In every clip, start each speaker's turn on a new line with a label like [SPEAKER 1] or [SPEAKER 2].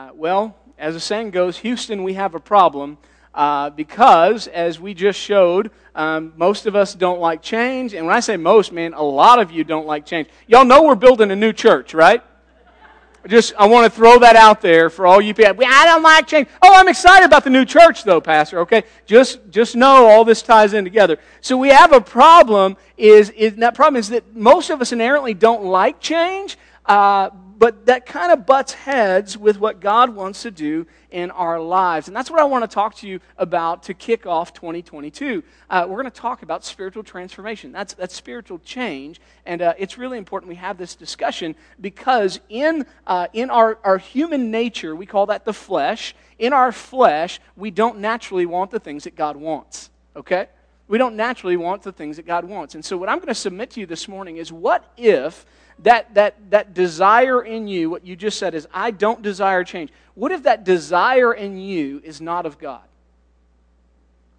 [SPEAKER 1] Uh, well, as the saying goes, Houston, we have a problem uh, because, as we just showed, um, most of us don't like change. And when I say most, man, a lot of you don't like change. Y'all know we're building a new church, right? Just, I want to throw that out there for all you people. I don't like change. Oh, I'm excited about the new church, though, Pastor. Okay, just, just know all this ties in together. So we have a problem. Is, is that problem is that most of us inherently don't like change, uh, but that kind of butts heads with what God wants to do in our lives. And that's what I want to talk to you about to kick off 2022. Uh, we're going to talk about spiritual transformation. That's, that's spiritual change. And uh, it's really important we have this discussion because in, uh, in our, our human nature, we call that the flesh. In our flesh, we don't naturally want the things that God wants. Okay? We don't naturally want the things that God wants. And so, what I'm going to submit to you this morning is what if that, that, that desire in you, what you just said is, I don't desire change. What if that desire in you is not of God?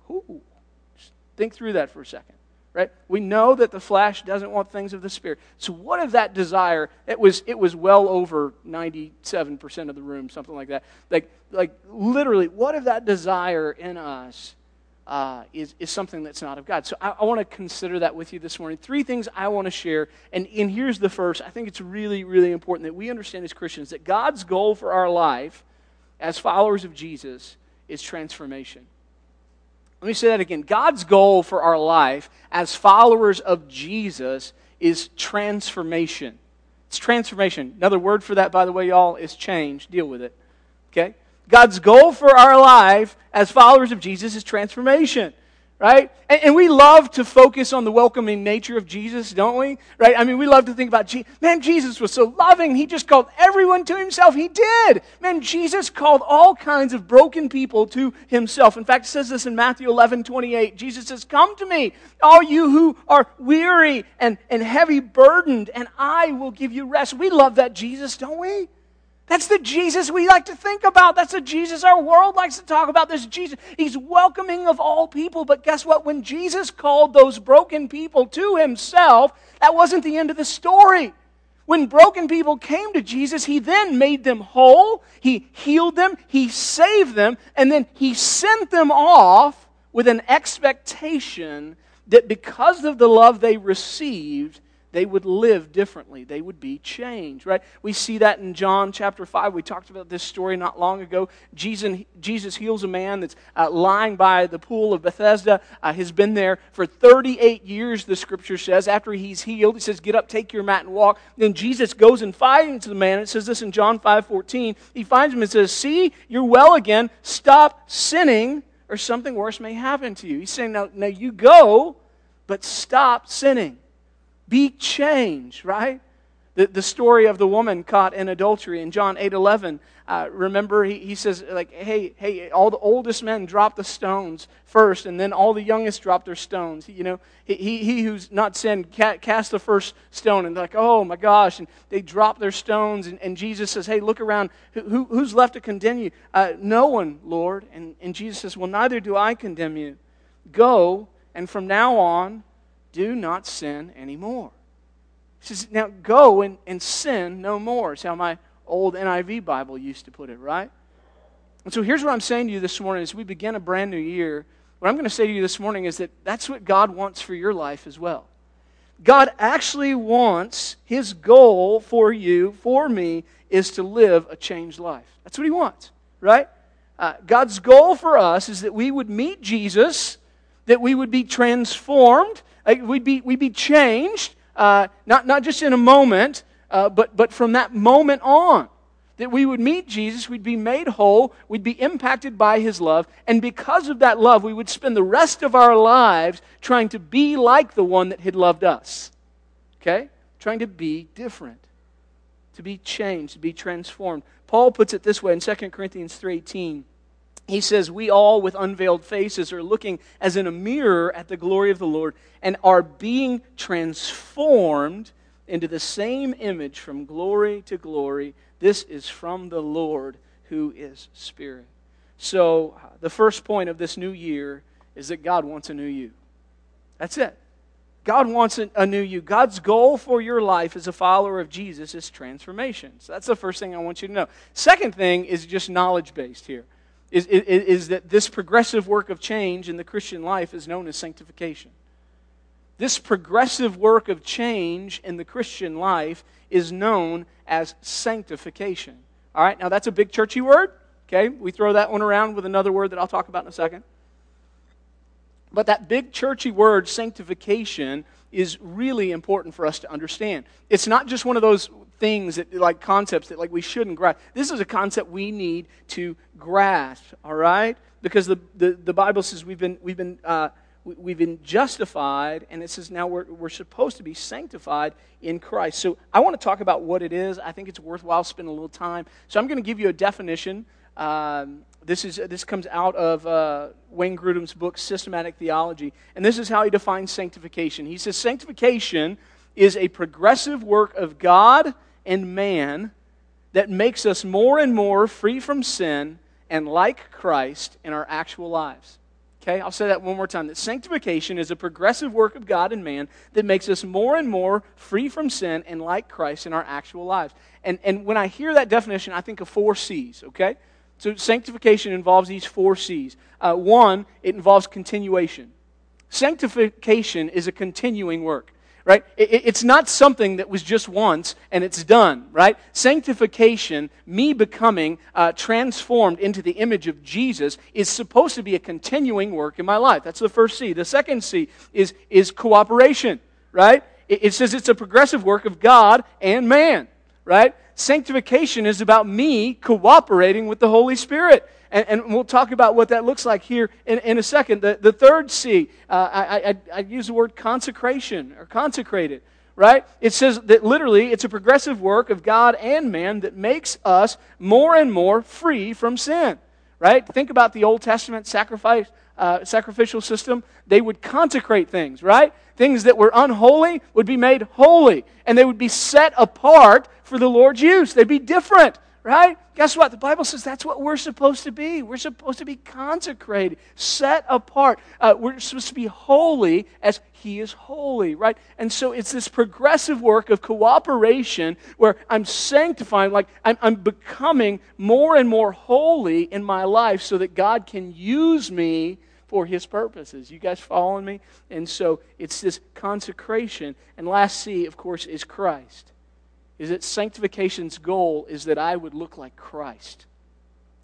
[SPEAKER 1] Ooh, think through that for a second. Right? We know that the flesh doesn't want things of the spirit. So what if that desire, it was, it was well over 97% of the room, something like that. Like, like literally, what if that desire in us uh, is, is something that's not of God. So I, I want to consider that with you this morning. Three things I want to share. And, and here's the first. I think it's really, really important that we understand as Christians that God's goal for our life as followers of Jesus is transformation. Let me say that again. God's goal for our life as followers of Jesus is transformation. It's transformation. Another word for that, by the way, y'all, is change. Deal with it. Okay? God's goal for our life as followers of Jesus is transformation, right? And, and, we love to focus on the welcoming nature of Jesus, don't we? Right? I mean, we love to think about, Jesus. man, Jesus was so loving. He just called everyone to himself. He did. Man, Jesus called all kinds of broken people to himself. In fact, it says this in Matthew 11, 28. Jesus says, come to me, all you who are weary and, and heavy burdened, and I will give you rest. We love that Jesus, don't we? That's the Jesus we like to think about. That's the Jesus our world likes to talk about. This Jesus, he's welcoming of all people. But guess what? When Jesus called those broken people to himself, that wasn't the end of the story. When broken people came to Jesus, he then made them whole, he healed them, he saved them, and then he sent them off with an expectation that because of the love they received, they would live differently. They would be changed, right? We see that in John chapter 5. We talked about this story not long ago. Jesus, Jesus heals a man that's uh, lying by the pool of Bethesda. Uh, has been there for 38 years, the scripture says. After he's healed, he says, Get up, take your mat, and walk. Then Jesus goes and finds the man. It says this in John 5 14. He finds him and says, See, you're well again. Stop sinning, or something worse may happen to you. He's saying, Now, now you go, but stop sinning. Be changed, right? The, the story of the woman caught in adultery in John 8 11. Uh, remember, he, he says, like, hey, hey, all the oldest men drop the stones first, and then all the youngest drop their stones. You know, he, he, he who's not sinned, cast the first stone. And they're like, oh my gosh. And they drop their stones, and, and Jesus says, hey, look around. Who, who's left to condemn you? Uh, no one, Lord. And, and Jesus says, well, neither do I condemn you. Go, and from now on, do not sin anymore. He says, now go and, and sin no more. Is how my old NIV Bible used to put it, right? And so here's what I'm saying to you this morning as we begin a brand new year. What I'm going to say to you this morning is that that's what God wants for your life as well. God actually wants, His goal for you, for me, is to live a changed life. That's what He wants, right? Uh, God's goal for us is that we would meet Jesus, that we would be transformed, we'd, be, we'd be changed, uh, not, not just in a moment, uh, but, but from that moment on. That we would meet Jesus, we'd be made whole, we'd be impacted by his love, and because of that love, we would spend the rest of our lives trying to be like the one that had loved us. Okay? Trying to be different, to be changed, to be transformed. Paul puts it this way in 2 Corinthians 3:18 he says, We all with unveiled faces are looking as in a mirror at the glory of the Lord and are being transformed into the same image from glory to glory. This is from the Lord who is Spirit. So, the first point of this new year is that God wants a new you. That's it. God wants a new you. God's goal for your life as a follower of Jesus is transformation. So that's the first thing I want you to know. Second thing is just knowledge based here. Is, is, is that this progressive work of change in the Christian life is known as sanctification. This progressive work of change in the Christian life is known as sanctification. All right, now that's a big churchy word. Okay, we throw that one around with another word that I'll talk about in a second. But that big churchy word, sanctification, is really important for us to understand. It's not just one of those things that like concepts that like we shouldn't grasp. This is a concept we need to grasp, all right? Because the, the, the Bible says we've been, we've been uh, we've been justified, and it says now we're, we're supposed to be sanctified in Christ. So I want to talk about what it is. I think it's worthwhile spending a little time. So I'm going to give you a definition. Um, this, is, this comes out of uh, Wayne Grudem's book, Systematic Theology. And this is how he defines sanctification. He says, Sanctification is a progressive work of God and man that makes us more and more free from sin and like Christ in our actual lives. Okay, I'll say that one more time. That sanctification is a progressive work of God and man that makes us more and more free from sin and like Christ in our actual lives. And, and when I hear that definition, I think of four C's, okay? So sanctification involves these four C's. Uh, one, it involves continuation. Sanctification is a continuing work right? It's not something that was just once and it's done, right? Sanctification, me becoming uh, transformed into the image of Jesus, is supposed to be a continuing work in my life. That's the first C. The second C is, is cooperation, right? It says it's a progressive work of God and man, right? Sanctification is about me cooperating with the Holy Spirit. And, and we'll talk about what that looks like here in, in a second. The, the third C, uh, I, I, I use the word consecration or consecrated right? It says that literally it's a progressive work of God and man that makes us more and more free from sin, right? Think about the Old Testament sacrifice, uh, sacrificial system. They would consecrate things, right? Things that were unholy would be made holy, and they would be set apart for the Lord's use. They'd be different, right? Guess what? The Bible says that's what we're supposed to be. We're supposed to be consecrated, set apart. Uh, we're supposed to be holy as He is holy, right? And so it's this progressive work of cooperation where I'm sanctifying, like I'm, I'm becoming more and more holy in my life so that God can use me for his purposes. You guys following me? And so it's this consecration. And last C, of course, is Christ is that sanctification's goal is that I would look like Christ.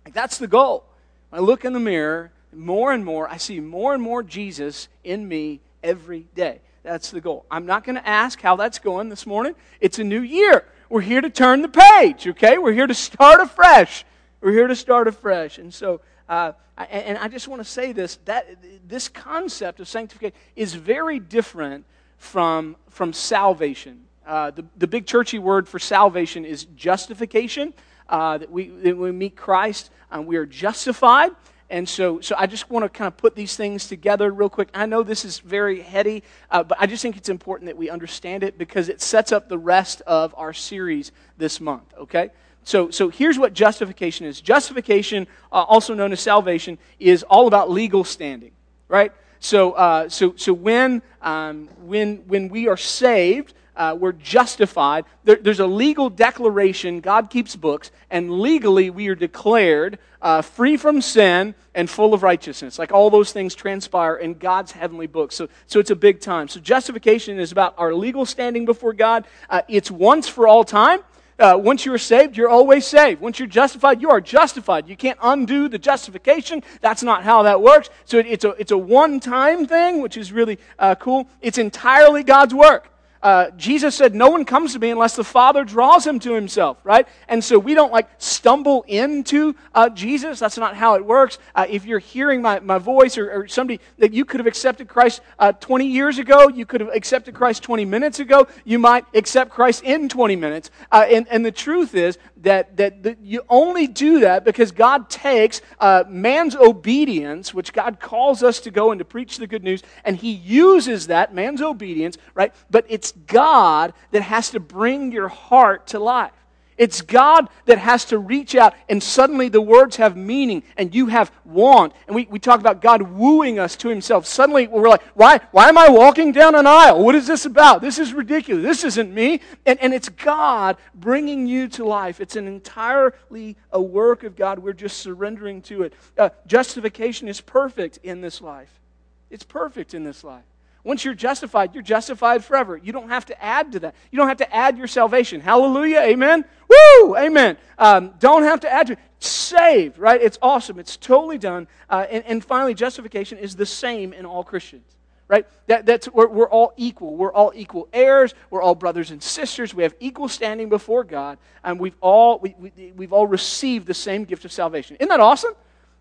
[SPEAKER 1] Like that's the goal. I look in the mirror, more and more, I see more and more Jesus in me every day. That's the goal. I'm not going to ask how that's going this morning. It's a new year. We're here to turn the page, okay? We're here to start afresh. We're here to start afresh. And so, uh, and I just want to say this that this concept of sanctification is very different from, from salvation. Uh, the, the big churchy word for salvation is justification. Uh, that, we, that we meet Christ, and we are justified. And so, so I just want to kind of put these things together real quick. I know this is very heady, uh, but I just think it's important that we understand it because it sets up the rest of our series this month, okay? So, so here's what justification is justification, uh, also known as salvation, is all about legal standing, right? So, uh, so, so when, um, when, when we are saved, uh, we're justified. There, there's a legal declaration. God keeps books, and legally we are declared uh, free from sin and full of righteousness. Like all those things transpire in God's heavenly books. So, so it's a big time. So justification is about our legal standing before God. Uh, it's once for all time. Uh, once you're saved, you're always saved. Once you're justified, you are justified. You can't undo the justification. That's not how that works. So it, it's a, it's a one time thing, which is really uh, cool. It's entirely God's work uh, Jesus said, No one comes to me unless the Father draws him to himself, right? And so we don't like stumble into uh, Jesus. That's not how it works. Uh, if you're hearing my, my voice or, or, somebody that you could have accepted Christ uh, 20 years ago, you could have accepted Christ 20 minutes ago, you might accept Christ in 20 minutes. Uh, and, and the truth is that, that, that, you only do that because God takes uh, man's obedience, which God calls us to go and to preach the good news, and he uses that, man's obedience, right? But it's God that has to bring your heart to life. It's God that has to reach out, and suddenly the words have meaning, and you have want. And we, we talk about God wooing us to Himself. Suddenly we're like, why, why am I walking down an aisle? What is this about? This is ridiculous. This isn't me. And, and it's God bringing you to life. It's an entirely a work of God. We're just surrendering to it. Uh, justification is perfect in this life. It's perfect in this life. Once you're justified, you're justified forever. You don't have to add to that. You don't have to add your salvation. Hallelujah. Amen. Woo. Amen. Um, don't have to add to Saved, right? It's awesome. It's totally done. Uh, and, and finally, justification is the same in all Christians right? That, that's, we're, we're, all equal. We're all equal heirs. We're all brothers and sisters. We have equal standing before God, and we've all, we, we, we've all received the same gift of salvation. Isn't that awesome?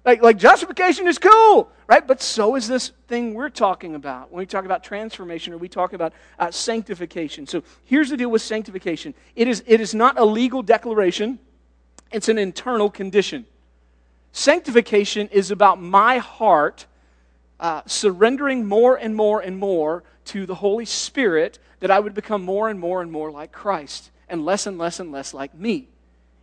[SPEAKER 1] Like, like justification is cool, right? But so is this thing we're talking about when we talk about transformation or we talk about uh, sanctification. So here's the deal with sanctification it is, it is not a legal declaration, it's an internal condition. Sanctification is about my heart uh, surrendering more and more and more to the Holy Spirit that I would become more and more and more like Christ and less and less and less like me.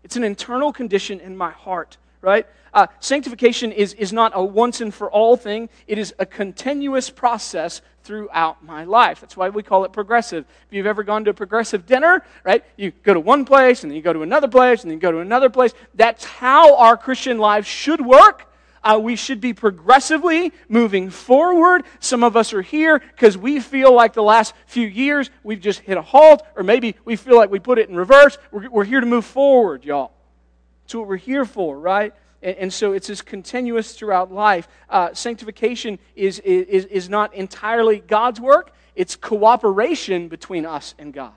[SPEAKER 1] It's an internal condition in my heart right? Uh, sanctification is, is not a once and for all thing, it is a continuous process throughout my life. That's why we call it progressive. If you've ever gone to a progressive dinner, right, you go to one place and then you go to another place and then you go to another place. That's how our Christian lives should work. Uh, we should be progressively moving forward. Some of us are here because we feel like the last few years we've just hit a halt, or maybe we feel like we put it in reverse. We're, we're here to move forward, y'all. That's what we're here for, right? And, and so it's this continuous throughout life. Uh, sanctification is, is, is not entirely God's work, it's cooperation between us and God,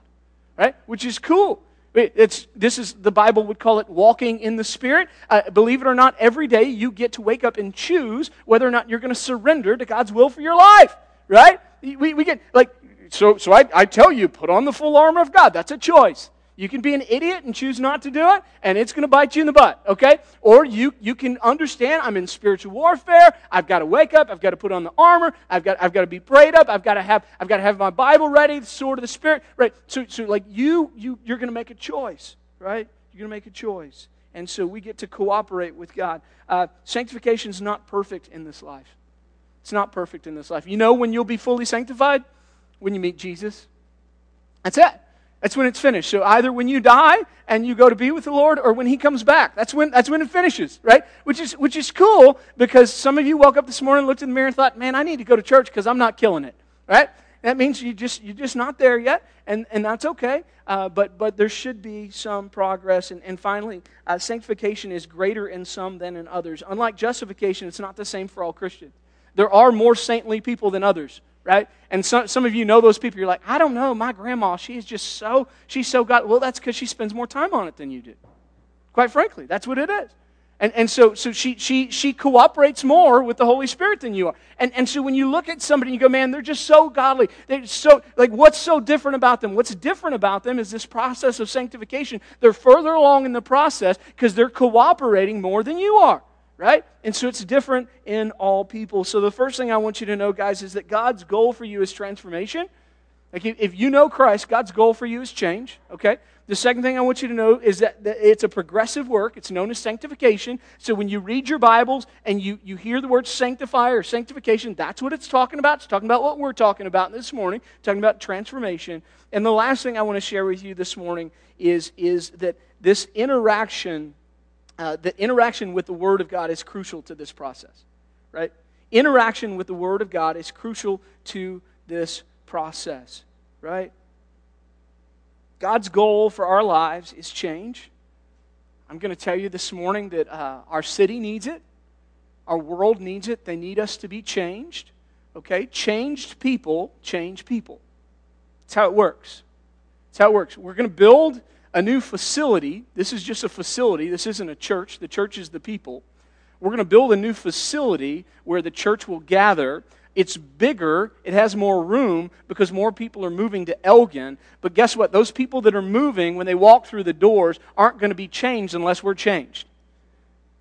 [SPEAKER 1] right? Which is cool. It's, this is the Bible would call it walking in the Spirit. Uh, believe it or not, every day you get to wake up and choose whether or not you're going to surrender to God's will for your life, right? We, we get like so. So I, I tell you, put on the full armor of God. That's a choice. You can be an idiot and choose not to do it, and it's going to bite you in the butt, okay? Or you, you can understand I'm in spiritual warfare. I've got to wake up. I've got to put on the armor. I've got, I've got to be prayed up. I've got to have, I've got to have my Bible ready, the sword of the Spirit, right? So, so like you, you, you're going to make a choice, right? You're going to make a choice. And so we get to cooperate with God. Uh, Sanctification is not perfect in this life. It's not perfect in this life. You know when you'll be fully sanctified? When you meet Jesus. That's it. That's when it's finished. So either when you die and you go to be with the Lord or when he comes back. That's when, that's when it finishes, right? Which is, which is cool because some of you woke up this morning, looked in the mirror and thought, man, I need to go to church because I'm not killing it, right? That means you just, you're just not there yet, and, and that's okay. Uh, but, but there should be some progress. And, and finally, uh, sanctification is greater in some than in others. Unlike justification, it's not the same for all Christians. There are more saintly people than others right? And some, some of you know those people. You're like, I don't know, my grandma, she's just so, she's so God. Well, that's because she spends more time on it than you do. Quite frankly, that's what it is. And, and so, so she, she, she cooperates more with the Holy Spirit than you are. And, and so when you look at somebody and you go, man, they're just so godly. They're so, like, what's so different about them? What's different about them is this process of sanctification. They're further along in the process because they're cooperating more than you are right? And so it's different in all people. So the first thing I want you to know, guys, is that God's goal for you is transformation. Like if you know Christ, God's goal for you is change, okay? The second thing I want you to know is that it's a progressive work. It's known as sanctification. So when you read your Bibles and you, you hear the word sanctify or sanctification, that's what it's talking about. It's talking about what we're talking about this morning, talking about transformation. And the last thing I want to share with you this morning is, is that this interaction uh, the interaction with the Word of God is crucial to this process, right? Interaction with the Word of God is crucial to this process, right? God's goal for our lives is change. I'm going to tell you this morning that uh, our city needs it, our world needs it. They need us to be changed. Okay? Changed people change people. That's how it works. That's how it works. We're going to build a new facility. This is just a facility. This isn't a church. The church is the people. We're going to build a new facility where the church will gather. It's bigger, it has more room because more people are moving to Elgin. But guess what? Those people that are moving, when they walk through the doors, aren't going to be changed unless we're changed.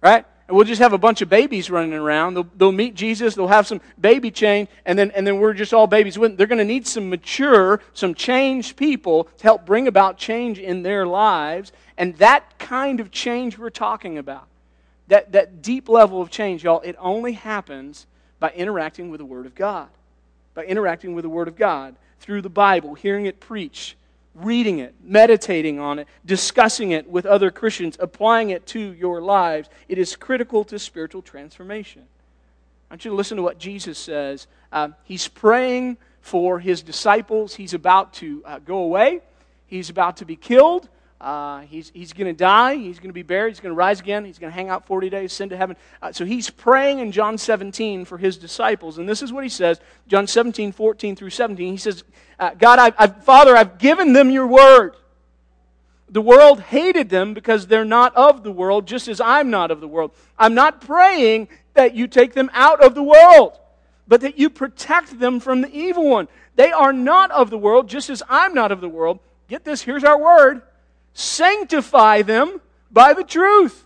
[SPEAKER 1] Right? And we'll just have a bunch of babies running around. They'll, they'll meet Jesus, they'll have some baby change, and then, and then we're just all babies. They're going to need some mature, some changed people to help bring about change in their lives. And that kind of change we're talking about, that, that deep level of change, y'all, it only happens by interacting with the Word of God. By interacting with the Word of God through the Bible, hearing it preached reading it, meditating on it, discussing it with other Christians, applying it to your lives. It is critical to spiritual transformation. I want you to listen to what Jesus says. Uh, he's praying for his disciples. He's about to uh, go away, he's about to be killed. Uh, he's he's going to die. He's going to be buried. He's going to rise again. He's going to hang out 40 days, send to heaven. Uh, so he's praying in John 17 for his disciples. And this is what he says John 17, 14 through 17. He says, uh, God, I, I, Father, I've given them your word. The world hated them because they're not of the world, just as I'm not of the world. I'm not praying that you take them out of the world, but that you protect them from the evil one. They are not of the world, just as I'm not of the world. Get this, here's our word sanctify them by the truth.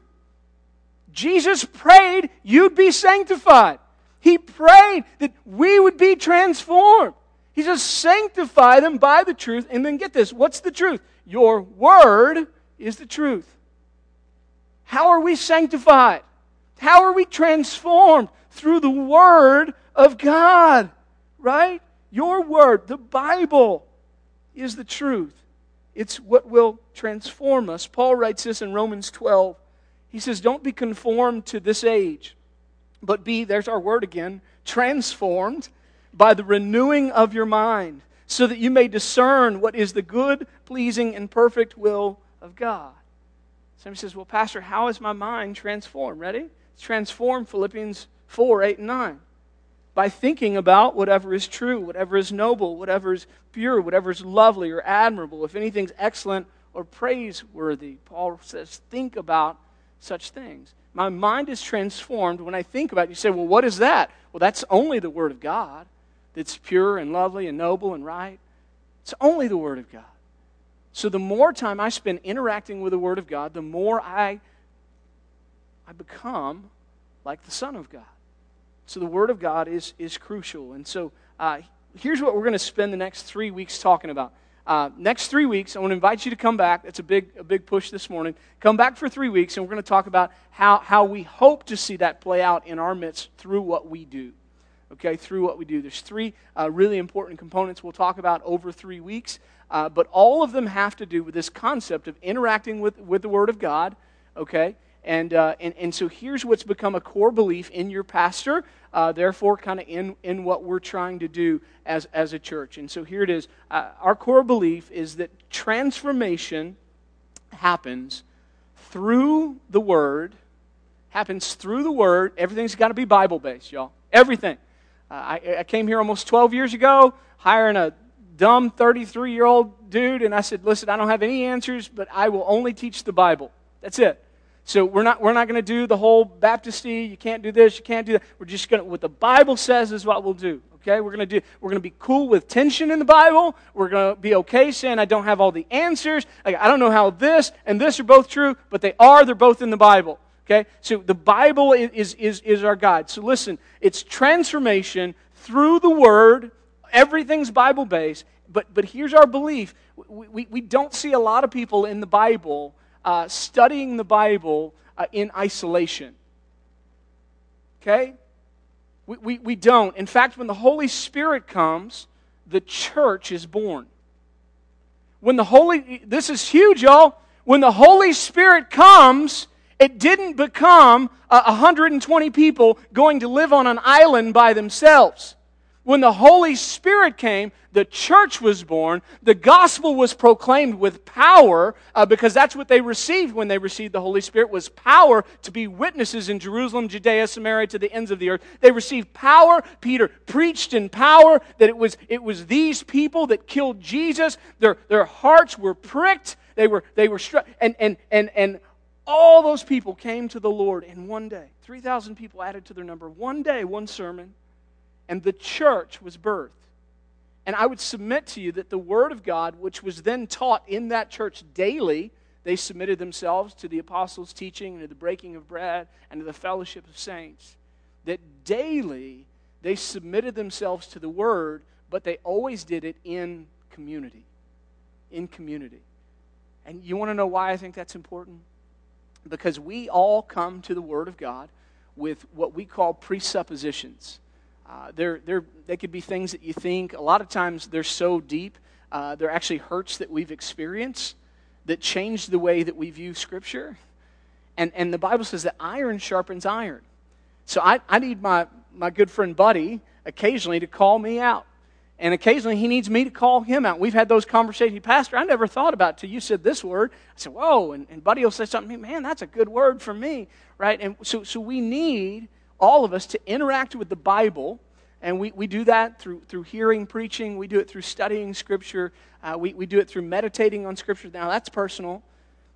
[SPEAKER 1] Jesus prayed you'd be sanctified. He prayed that we would be transformed. He says, sanctify them by the truth. And then get this what's the truth? Your word is the truth. How are we sanctified? How are we transformed? Through the word of God, right? Your word, the Bible, is the truth. It's what will transform us. Paul writes this in Romans 12. He says, Don't be conformed to this age, but be, there's our word again, transformed by the renewing of your mind, so that you may discern what is the good, pleasing, and perfect will of God. Somebody says, Well, Pastor, how is my mind transformed? Ready? It's transformed Philippians 4 8 and 9 by thinking about whatever is true, whatever is noble, whatever is pure, whatever is lovely or admirable, if anything's excellent or praiseworthy. Paul says, think about such things. My mind is transformed when I think about it. You say, well, what is that? Well, that's only the Word of God that's pure and lovely and noble and right. It's only the Word of God. So the more time I spend interacting with the Word of God, the more I, I become like the Son of God. So the Word of God is, is crucial. And so uh, here's what we're going to spend the next three weeks talking about. Uh, next three weeks, I want to invite you to come back. That's a big, a big push this morning. Come back for three weeks, and we're going to talk about how, how we hope to see that play out in our midst through what we do. Okay, through what we do. There's three uh, really important components we'll talk about over three weeks, uh, but all of them have to do with this concept of interacting with, with the Word of God, okay? And, uh, and, and so here's what's become a core belief in your pastor, uh, therefore, kind of in, in what we're trying to do as, as a church. And so here it is. Uh, our core belief is that transformation happens through the Word, happens through the Word. Everything's got to be Bible based, y'all. Everything. Uh, I, I came here almost 12 years ago, hiring a dumb 33 year old dude, and I said, Listen, I don't have any answers, but I will only teach the Bible. That's it. So we're not, we're not going to do the whole Baptisty, you can't do this, you can't do that. We're just going to, what the Bible says is what we'll do. Okay? We're going to do, we're going to be cool with tension in the Bible. We're going to be okay saying I don't have all the answers. Like, I don't know how this and this are both true, but they are, they're both in the Bible. Okay? So the Bible is, is, is our guide. So listen, it's transformation through the Word. Everything's Bible based. But, but here's our belief we, we, we don't see a lot of people in the Bible uh, studying the Bible uh, in isolation. Okay? We, we, we don't. In fact, when the Holy Spirit comes, the church is born. When the Holy, this is huge, y'all. When the Holy Spirit comes, it didn't become uh, 120 people going to live on an island by themselves. When the Holy Spirit came, the church was born. The gospel was proclaimed with power uh, because that's what they received when they received the Holy Spirit was power to be witnesses in Jerusalem, Judea, Samaria, to the ends of the earth. They received power. Peter preached in power that it was, it was these people that killed Jesus. Their, their hearts were pricked. They were, they were struck. And, and, and, and all those people came to the Lord in one day. 3,000 people added to their number. One day, one sermon and the church was birthed. And I would submit to you that the Word of God, which was then taught in that church daily, they submitted themselves to the apostles' teaching and to the breaking of bread and to the fellowship of saints. That daily they submitted themselves to the word, but they always did it in community. In community. And you want to know why I think that's important? Because we all come to the Word of God with what we call presuppositions. Uh, they're, they're, they could be things that you think, a lot of times they're so deep, uh, they're actually hurts that we've experienced that change the way that we view Scripture. And, and the Bible says that iron sharpens iron. So I, I need my, my good friend Buddy occasionally to call me out. And occasionally he needs me to call him out. We've had those conversations. Pastor, I never thought about it till you said this word. I said, whoa. And, and Buddy will say something, man, that's a good word for me. Right? And so, so we need all of us to interact with the Bible. And we, we do that through, through hearing preaching. We do it through studying Scripture. Uh, we, we do it through meditating on Scripture. Now, that's personal.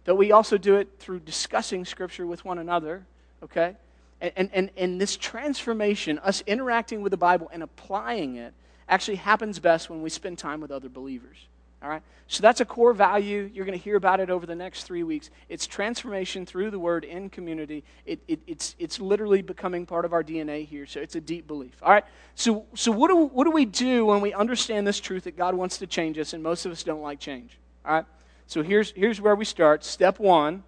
[SPEAKER 1] But we also do it through discussing Scripture with one another. Okay? And, and, and this transformation, us interacting with the Bible and applying it, actually happens best when we spend time with other believers. All right? So that's a core value. You're going to hear about it over the next three weeks. It's transformation through the word in community. It, it, it's, it's literally becoming part of our DNA here. So it's a deep belief. All right? So, so what, do, what do we do when we understand this truth that God wants to change us and most of us don't like change? All right? So here's, here's where we start. Step one.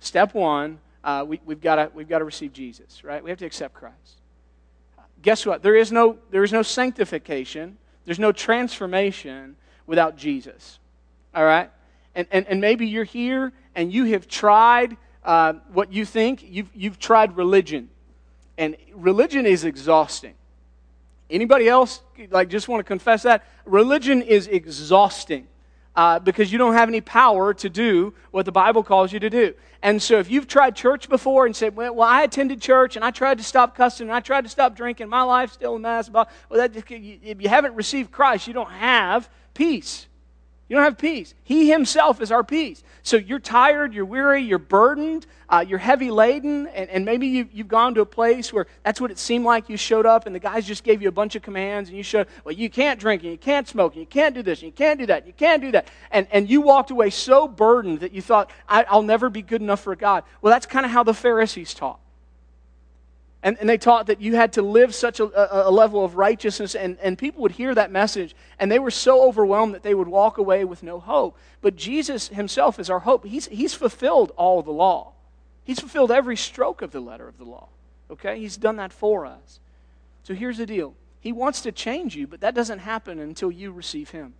[SPEAKER 1] Step one. Uh, we, we've got we've to receive Jesus, right? We have to accept Christ. Guess what? There is no, there is no sanctification, there's no transformation without Jesus. All right? And, and, and maybe you're here and you have tried uh, what you think, you've, you've tried religion. And religion is exhausting. Anybody else like just want to confess that? Religion is exhausting uh, because you don't have any power to do what the Bible calls you to do. And so if you've tried church before and said, well, well, I attended church and I tried to stop cussing and I tried to stop drinking, my life's still a mess. Well, that, if you haven't received Christ, you don't have peace. You don't have peace. He Himself is our peace. So you're tired, you're weary, you're burdened, uh, you're heavy laden, and, and maybe you've, you've gone to a place where that's what it seemed like you showed up, and the guys just gave you a bunch of commands, and you showed, well, you can't drink, and you can't smoke, and you can't do this, and you can't do that, and you can't do that. And, and you walked away so burdened that you thought, I'll never be good enough for God. Well, that's kind of how the Pharisees taught. And, and they taught that you had to live such a, a, level of righteousness, and, and people would hear that message, and they were so overwhelmed that they would walk away with no hope. But Jesus himself is our hope. He's, he's fulfilled all the law, He's fulfilled every stroke of the letter of the law. Okay? He's done that for us. So here's the deal He wants to change you, but that doesn't happen until you receive Him.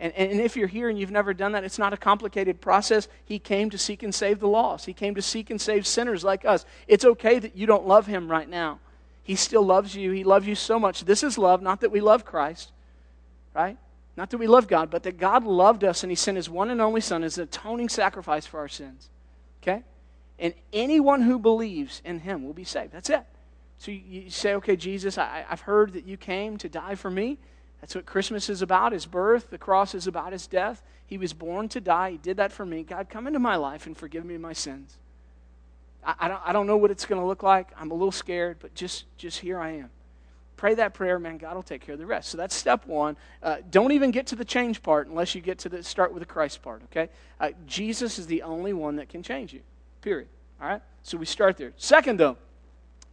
[SPEAKER 1] And, and if you're here and you've never done that, it's not a complicated process. He came to seek and save the lost, He came to seek and save sinners like us. It's okay that you don't love Him right now. He still loves you. He loves you so much. This is love, not that we love Christ, right? Not that we love God, but that God loved us and He sent His one and only Son as an atoning sacrifice for our sins. Okay? And anyone who believes in Him will be saved. That's it. So you say, okay, Jesus, I, have heard that you came to die for me. That's what Christmas is about his birth. The cross is about his death. He was born to die. He did that for me. God, come into my life and forgive me my sins. I, I don't, I don't know what it's going to look like. I'm a little scared, but just, just here I am. Pray that prayer, man. God will take care of the rest. So that's step one. Uh, don't even get to the change part unless you get to the start with the Christ part, okay? Uh, Jesus is the only one that can change you, period. All right? So we start there. Second, though,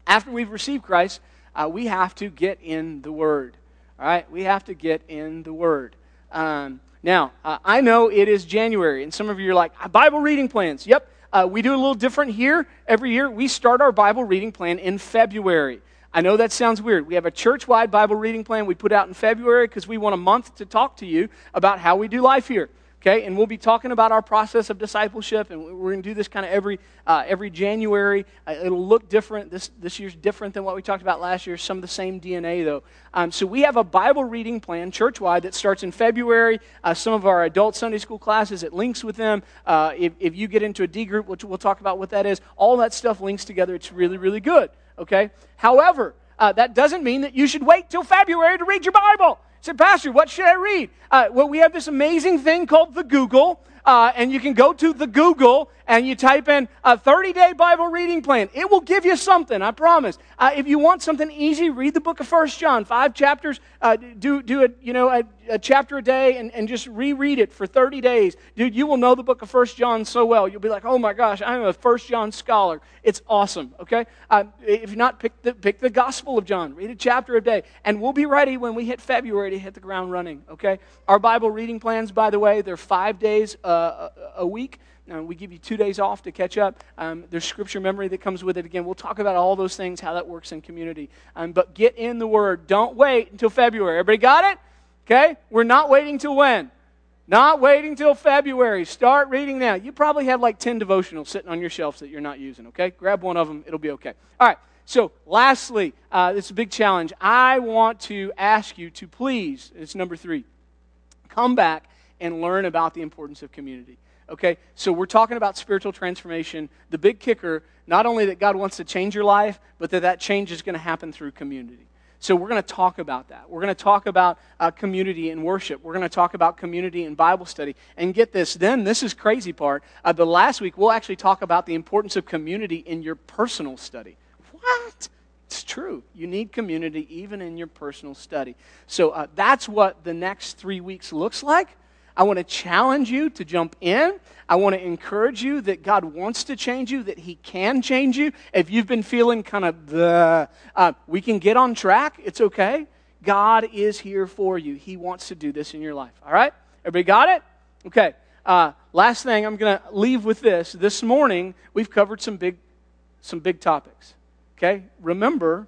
[SPEAKER 1] after we've received Christ, uh, we have to get in the Word. All right, we have to get in the Word. Um, now, uh, I know it is January, and some of you are like, uh, Bible reading plans. Yep, uh, we do a little different here. Every year, we start our Bible reading plan in February. I know that sounds weird. We have a church wide Bible reading plan we put out in February because we want a month to talk to you about how we do life here. Okay, and we'll be talking about our process of discipleship, and we're going to do this kind of every uh, every January. Uh, it'll look different. This this year's different than what we talked about last year. Some of the same DNA though. Um, so we have a Bible reading plan church-wide that starts in February. Uh, some of our adult Sunday school classes it links with them. Uh, if if you get into a D group, which we'll talk about what that is, all that stuff links together. It's really really good. Okay. However, uh, that doesn't mean that you should wait till February to read your Bible said, Pastor, what should I read? Uh, well, we have this amazing thing called the Google. Uh, and you can go to the Google and you type in a 30 day Bible reading plan. It will give you something, I promise. Uh, if you want something easy, read the book of First John, five chapters. Uh, do, do a, you know, a, a, chapter a day and, and just reread it for 30 days. Dude, you will know the book of First John so well. You'll be like, oh my gosh, I'm a First John scholar. It's awesome, okay? Uh, if not, pick the, pick the Gospel of John. Read a chapter a day. And we'll be ready when we hit February to hit the ground running, okay? Our Bible reading plans, by the way, they're five days uh, a week. Uh, we give you two days off to catch up. Um, there's scripture memory that comes with it. Again, we'll talk about all those things, how that works in community. Um, but get in the Word. Don't wait until February. Everybody got it? Okay? We're not waiting till when? Not waiting till February. Start reading now. You probably have like 10 devotionals sitting on your shelves that you're not using, okay? Grab one of them, it'll be okay. All right, so lastly, uh, this is a big challenge. I want to ask you to please, it's number three, come back and learn about the importance of community. Okay, so we're talking about spiritual transformation. The big kicker, not only that God wants to change your life, but that that change is going to happen through community. So we're going to talk about that. We're going to talk about uh, community in worship. We're going to talk about community in Bible study. And get this, then this is crazy part. Uh, the last week we'll actually talk about the importance of community in your personal study. What? It's true. You need community even in your personal study. So uh, that's what the next three weeks looks like. I want to challenge you to jump in. I want to encourage you that God wants to change you, that He can change you. If you've been feeling kind of the, uh, we can get on track. It's okay. God is here for you. He wants to do this in your life. All right? Everybody got it? Okay. Uh, last thing, I'm going to leave with this. This morning, we've covered some big, some big topics. Okay? Remember,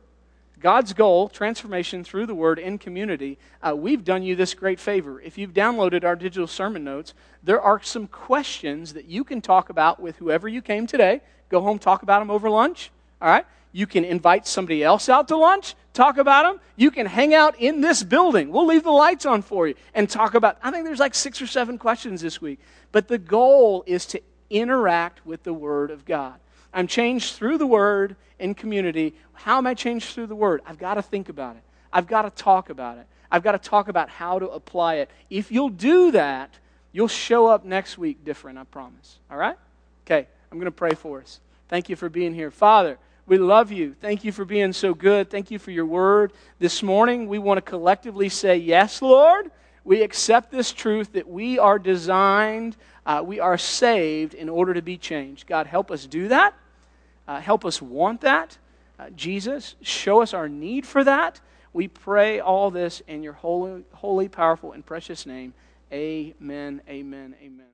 [SPEAKER 1] God's goal, transformation through the Word in community, uh, we've done you this great favor. If you've downloaded our digital sermon notes, there are some questions that you can talk about with whoever you came today. Go home, talk about them over lunch. All right? You can invite somebody else out to lunch, talk about them. You can hang out in this building. We'll leave the lights on for you and talk about. I think there's like six or seven questions this week. But the goal is to interact with the Word of God. I'm changed through the Word in community. How am I changed through the Word? I've got to think about it. I've got to talk about it. I've got to talk about how to apply it. If you'll do that, you'll show up next week different, I promise. All right? Okay, I'm going to pray for us. Thank you for being here. Father, we love you. Thank you for being so good. Thank you for your word. This morning, we want to collectively say, Yes, Lord. We accept this truth that we are designed, uh, we are saved in order to be changed. God, help us do that. Uh, help us want that. Uh, Jesus, show us our need for that. We pray all this in your holy, holy, powerful, and precious name. Amen, amen, amen.